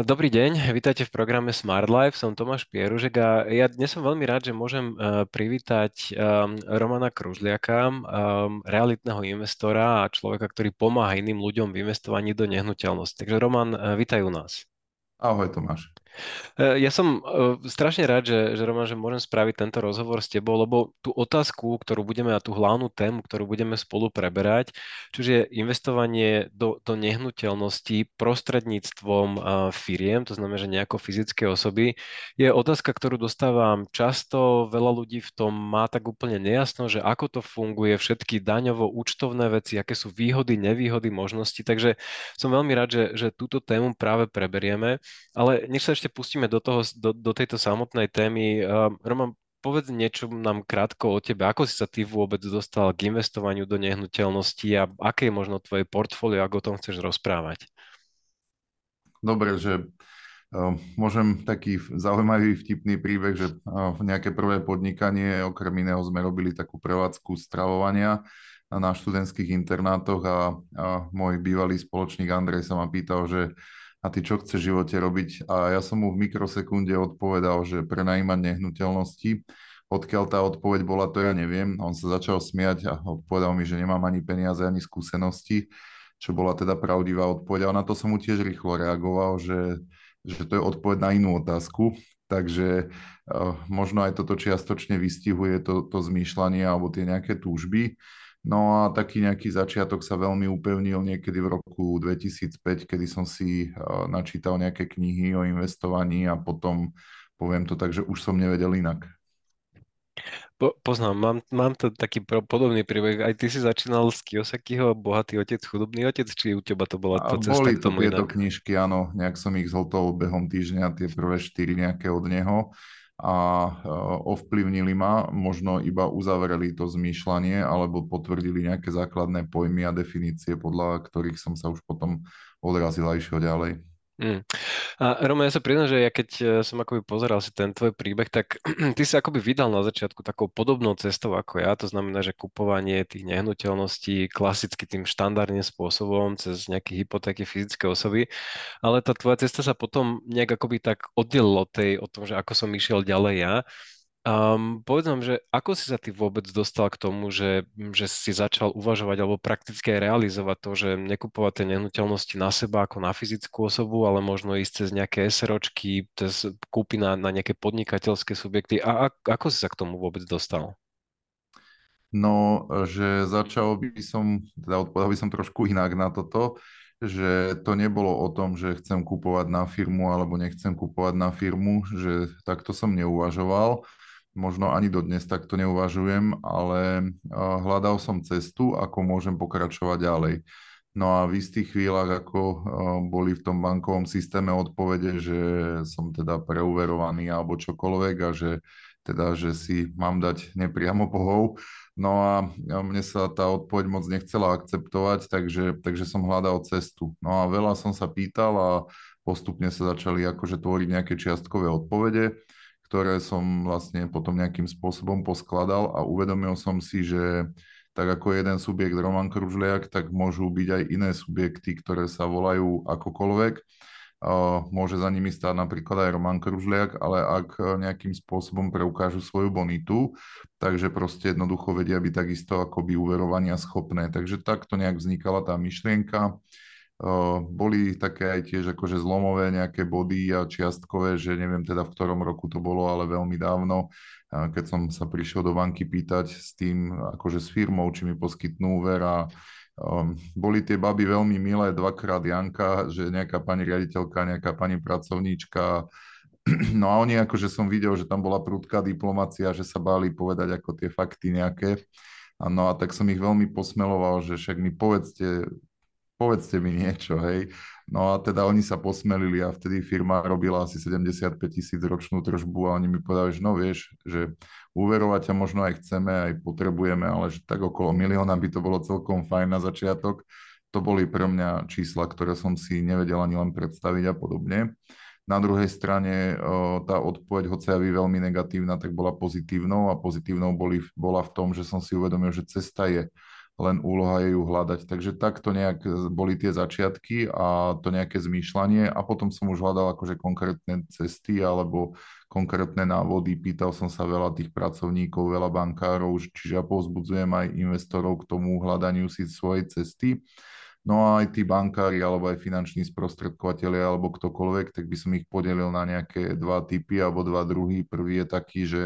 Dobrý deň, vítajte v programe Smart Life, som Tomáš Pieružek a ja dnes som veľmi rád, že môžem eh, privítať ehm, Romana Kružliaka, ehm, realitného investora a človeka, ktorý pomáha iným ľuďom v investovaní do nehnuteľnosti. Takže Roman, eh, vítaj u nás. Ahoj Tomáš. E, ja som e, strašne rád, že, že Roman, že môžem spraviť tento rozhovor s tebou, lebo tú otázku, ktorú budeme a tú hlavnú tému, ktorú budeme spolu preberať, čiže investovanie do, do nehnuteľností prostredníctvom firiem, to znamená, že nejako fyzické osoby, je otázka, ktorú dostávam často. Veľa ľudí v tom má tak úplne nejasno, že ako to funguje, všetky daňovo-účtovné veci, aké sú výhody, nevýhody, možnosti. Takže som veľmi rád, že, že túto tému práve preberieme. Ale nech sa ešte pustíme do, toho, do, do tejto samotnej témy, uh, Roman, povedz niečo nám krátko o tebe. Ako si sa ty vôbec dostal k investovaniu do nehnuteľnosti a aké je možno tvoje portfólio, ako o tom chceš rozprávať? Dobre, že uh, môžem taký zaujímavý vtipný príbeh, že uh, nejaké prvé podnikanie, okrem iného sme robili takú prevádzku stravovania na študentských internátoch a, a môj bývalý spoločník Andrej sa ma pýtal, že a ty čo chceš v živote robiť? A ja som mu v mikrosekunde odpovedal, že prenajímať nehnuteľnosti. Odkiaľ tá odpoveď bola, to ja neviem. On sa začal smiať a odpovedal mi, že nemám ani peniaze, ani skúsenosti, čo bola teda pravdivá odpoveď. A na to som mu tiež rýchlo reagoval, že, že to je odpoveď na inú otázku. Takže uh, možno aj toto čiastočne vystihuje to, to zmýšľanie alebo tie nejaké túžby. No a taký nejaký začiatok sa veľmi upevnil niekedy v roku 2005, kedy som si načítal nejaké knihy o investovaní a potom, poviem to tak, že už som nevedel inak. Po, poznám, mám, mám to taký pro, podobný príbeh. Aj ty si začínal z Kiyosakiho, Bohatý otec, chudobný otec, či u teba to bola to cesta Boli k tomu to tieto knižky, áno, nejak som ich zhltol behom týždňa, tie prvé štyri nejaké od neho a e, ovplyvnili ma, možno iba uzavreli to zmýšľanie alebo potvrdili nejaké základné pojmy a definície, podľa ktorých som sa už potom odrazil a išiel ďalej. Mm. A Roman, ja sa priznám, že ja keď e, som akoby pozeral si ten tvoj príbeh, tak ty si akoby vydal na začiatku takou podobnou cestou ako ja, to znamená, že kupovanie tých nehnuteľností klasicky tým štandardným spôsobom cez nejaké hypotéky fyzické osoby, ale tá tvoja cesta sa potom nejak akoby tak oddelilo tej o tom, že ako som išiel ďalej ja. Um, povedz nám, že ako si sa ty vôbec dostal k tomu, že, že si začal uvažovať alebo prakticky realizovať to, že nekupovať tie nehnuteľnosti na seba ako na fyzickú osobu, ale možno ísť cez nejaké SROčky, cez kúpy na, na nejaké podnikateľské subjekty. A, a ako si sa k tomu vôbec dostal? No, že začal by som, teda odpovedal by som trošku inak na toto, že to nebolo o tom, že chcem kupovať na firmu alebo nechcem kupovať na firmu, že takto som neuvažoval možno ani dodnes takto neuvažujem, ale hľadal som cestu, ako môžem pokračovať ďalej. No a v istých chvíľach, ako boli v tom bankovom systéme odpovede, že som teda preuverovaný alebo čokoľvek a že teda, že si mám dať nepriamo bohov. No a mne sa tá odpoveď moc nechcela akceptovať, takže, takže som hľadal cestu. No a veľa som sa pýtal a postupne sa začali akože tvoriť nejaké čiastkové odpovede ktoré som vlastne potom nejakým spôsobom poskladal a uvedomil som si, že tak ako jeden subjekt Roman Kružliak, tak môžu byť aj iné subjekty, ktoré sa volajú akokoľvek. Môže za nimi stáť napríklad aj Roman Kružliak, ale ak nejakým spôsobom preukážu svoju bonitu, takže proste jednoducho vedia byť takisto akoby uverovania schopné. Takže takto nejak vznikala tá myšlienka. Boli také aj tiež akože zlomové nejaké body a čiastkové, že neviem teda v ktorom roku to bolo, ale veľmi dávno, keď som sa prišiel do banky pýtať s tým, akože s firmou, či mi poskytnú úver a um, boli tie baby veľmi milé, dvakrát Janka, že nejaká pani riaditeľka, nejaká pani pracovníčka, no a oni akože som videl, že tam bola prúdka diplomácia, že sa báli povedať ako tie fakty nejaké. No a tak som ich veľmi posmeloval, že však mi povedzte, povedzte mi niečo, hej. No a teda oni sa posmelili a vtedy firma robila asi 75 tisíc ročnú tržbu a oni mi povedali, že no vieš, že úverovať ťa možno aj chceme, aj potrebujeme, ale že tak okolo milióna by to bolo celkom fajn na začiatok. To boli pre mňa čísla, ktoré som si nevedel ani len predstaviť a podobne. Na druhej strane tá odpoveď, hoci aj veľmi negatívna, tak bola pozitívnou a pozitívnou boli, bola v tom, že som si uvedomil, že cesta je len úloha je ju hľadať. Takže takto nejak boli tie začiatky a to nejaké zmýšľanie a potom som už hľadal akože konkrétne cesty alebo konkrétne návody, pýtal som sa veľa tých pracovníkov, veľa bankárov, čiže ja povzbudzujem aj investorov k tomu hľadaniu si svojej cesty. No a aj tí bankári alebo aj finanční sprostredkovateľi alebo ktokoľvek, tak by som ich podelil na nejaké dva typy alebo dva druhy. Prvý je taký, že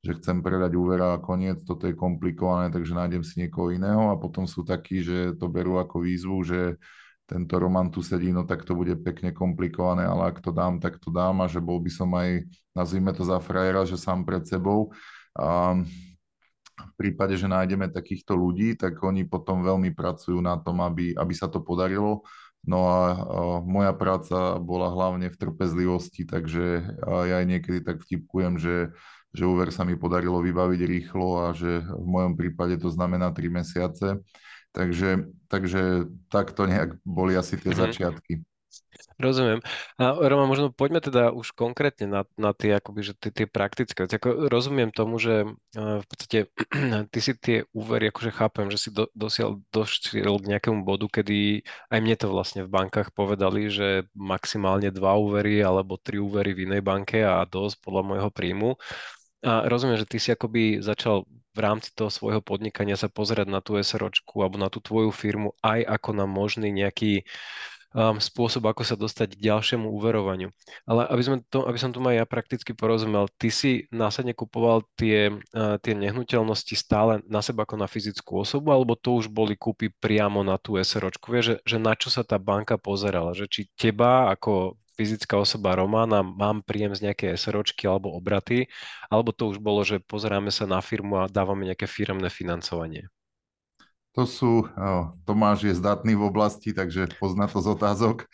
že chcem predať úver a koniec, toto je komplikované, takže nájdem si niekoho iného a potom sú takí, že to berú ako výzvu, že tento Roman tu sedí, no tak to bude pekne komplikované, ale ak to dám, tak to dám a že bol by som aj, nazvime to za frajera, že sám pred sebou. A v prípade, že nájdeme takýchto ľudí, tak oni potom veľmi pracujú na tom, aby, aby sa to podarilo. No a moja práca bola hlavne v trpezlivosti, takže ja aj niekedy tak vtipkujem, že že úver sa mi podarilo vybaviť rýchlo a že v mojom prípade to znamená 3 mesiace. Takže, takže takto nejak boli asi tie mm-hmm. začiatky. Rozumiem. A Roma, možno poďme teda už konkrétne na, na tie, akoby, že tie, tie praktické veci. Ako rozumiem tomu, že v podstate ty si tie úvery, akože chápem, že si do, dosiaľ došiel k nejakému bodu, kedy aj mne to vlastne v bankách povedali, že maximálne dva úvery alebo tri úvery v inej banke a dosť podľa môjho príjmu. A rozumiem, že ty si akoby začal v rámci toho svojho podnikania sa pozerať na tú SROčku alebo na tú tvoju firmu aj ako na možný nejaký um, spôsob, ako sa dostať k ďalšiemu úverovaniu. Ale aby, sme to, aby som tu aj ja prakticky porozumel, ty si následne kupoval tie, uh, tie nehnuteľnosti stále na seba ako na fyzickú osobu, alebo to už boli kúpy priamo na tú SROčku? Vieš, že, že na čo sa tá banka pozerala? Že či teba ako fyzická osoba Romana, mám príjem z nejaké SROčky alebo obraty, alebo to už bolo, že pozeráme sa na firmu a dávame nejaké firmné financovanie? To sú, Tomáš je zdatný v oblasti, takže pozná to z otázok,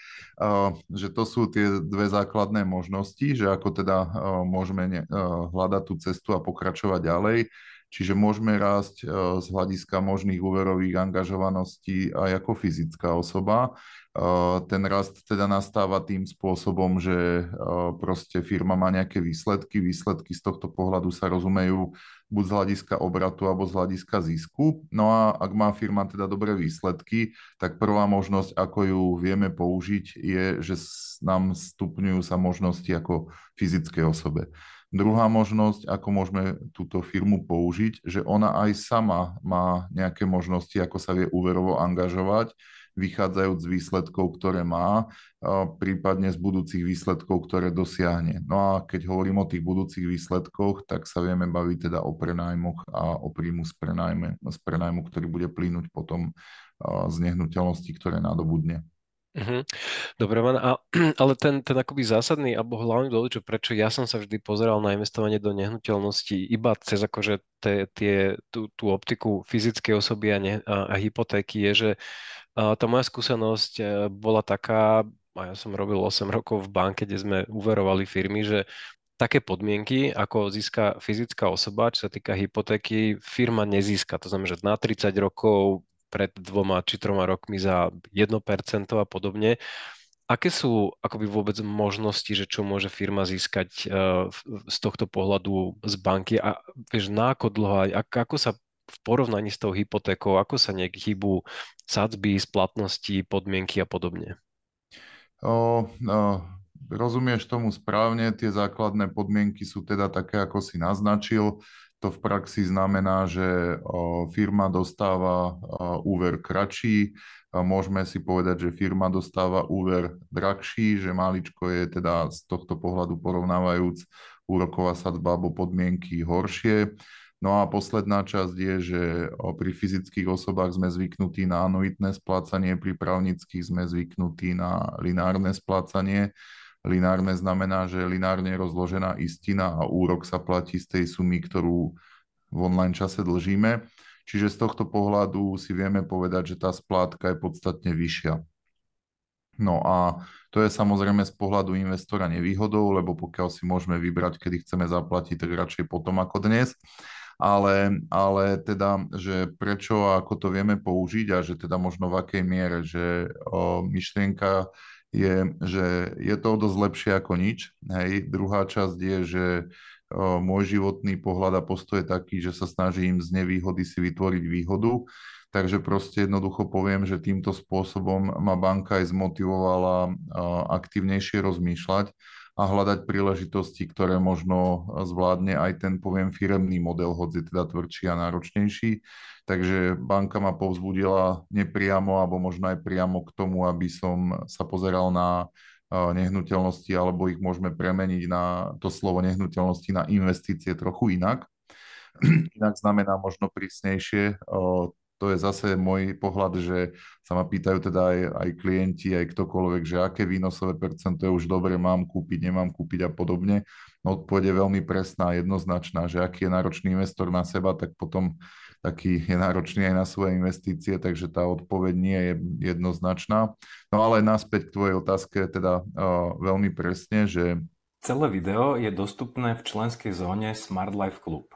že to sú tie dve základné možnosti, že ako teda môžeme hľadať tú cestu a pokračovať ďalej. Čiže môžeme rásť z hľadiska možných úverových angažovaností aj ako fyzická osoba ten rast teda nastáva tým spôsobom, že proste firma má nejaké výsledky, výsledky z tohto pohľadu sa rozumejú buď z hľadiska obratu alebo z hľadiska zisku. No a ak má firma teda dobré výsledky, tak prvá možnosť, ako ju vieme použiť, je, že nám stupňujú sa možnosti ako fyzickej osobe. Druhá možnosť, ako môžeme túto firmu použiť, že ona aj sama má nejaké možnosti, ako sa vie úverovo angažovať, vychádzajúc z výsledkov, ktoré má, prípadne z budúcich výsledkov, ktoré dosiahne. No a keď hovorím o tých budúcich výsledkoch, tak sa vieme baviť teda o prenajmoch a o príjmu z, prenajme, z prenajmu, ktorý bude plynúť potom z nehnuteľnosti, ktoré nadobudne. Uh-huh. Dobre, man, a, ale ten, ten akoby zásadný alebo hlavný dôvod, čo prečo ja som sa vždy pozeral na investovanie do nehnuteľností iba cez akože tie, tie, tú, tú optiku fyzickej osoby a, ne, a, a hypotéky je, že tá moja skúsenosť e, bola taká, a ja som robil 8 rokov v banke, kde sme uverovali firmy, že také podmienky, ako získa fyzická osoba, čo sa týka hypotéky, firma nezíska. To znamená, že na 30 rokov pred dvoma či troma rokmi za 1% a podobne. Aké sú akoby vôbec možnosti, že čo môže firma získať uh, z tohto pohľadu z banky a vieš, na ako dlho, ako sa v porovnaní s tou hypotékou, ako sa nejak chýbu sadzby, splatnosti, podmienky a podobne? O, no, rozumieš tomu správne, tie základné podmienky sú teda také, ako si naznačil. To v praxi znamená, že firma dostáva úver kratší, môžeme si povedať, že firma dostáva úver drahší, že maličko je teda z tohto pohľadu porovnávajúc úroková sadba alebo podmienky horšie. No a posledná časť je, že pri fyzických osobách sme zvyknutí na anuitné splácanie, pri právnických sme zvyknutí na linárne splácanie. Linárne znamená, že linárne je rozložená istina a úrok sa platí z tej sumy, ktorú v online čase dlžíme. Čiže z tohto pohľadu si vieme povedať, že tá splátka je podstatne vyššia. No a to je samozrejme z pohľadu investora nevýhodou, lebo pokiaľ si môžeme vybrať, kedy chceme zaplatiť, tak radšej potom ako dnes ale, ale teda, že prečo a ako to vieme použiť a že teda možno v akej miere, že o, myšlienka je, že je to dosť lepšie ako nič. Hej. Druhá časť je, že môj životný pohľad a postoj je taký, že sa snažím z nevýhody si vytvoriť výhodu. Takže proste jednoducho poviem, že týmto spôsobom ma banka aj zmotivovala aktívnejšie rozmýšľať a hľadať príležitosti, ktoré možno zvládne aj ten, poviem, firemný model, hoci teda tvrdší a náročnejší. Takže banka ma povzbudila nepriamo, alebo možno aj priamo k tomu, aby som sa pozeral na nehnuteľnosti, alebo ich môžeme premeniť na to slovo nehnuteľnosti na investície trochu inak. Inak znamená možno prísnejšie to je zase môj pohľad, že sa ma pýtajú teda aj, aj klienti, aj ktokoľvek, že aké výnosové percento je už dobre, mám kúpiť, nemám kúpiť a podobne. No odpoveď je veľmi presná, jednoznačná, že aký je náročný investor na seba, tak potom taký je náročný aj na svoje investície, takže tá odpoveď nie je jednoznačná. No ale naspäť k tvojej otázke teda uh, veľmi presne, že... Celé video je dostupné v členskej zóne Smart Life Club.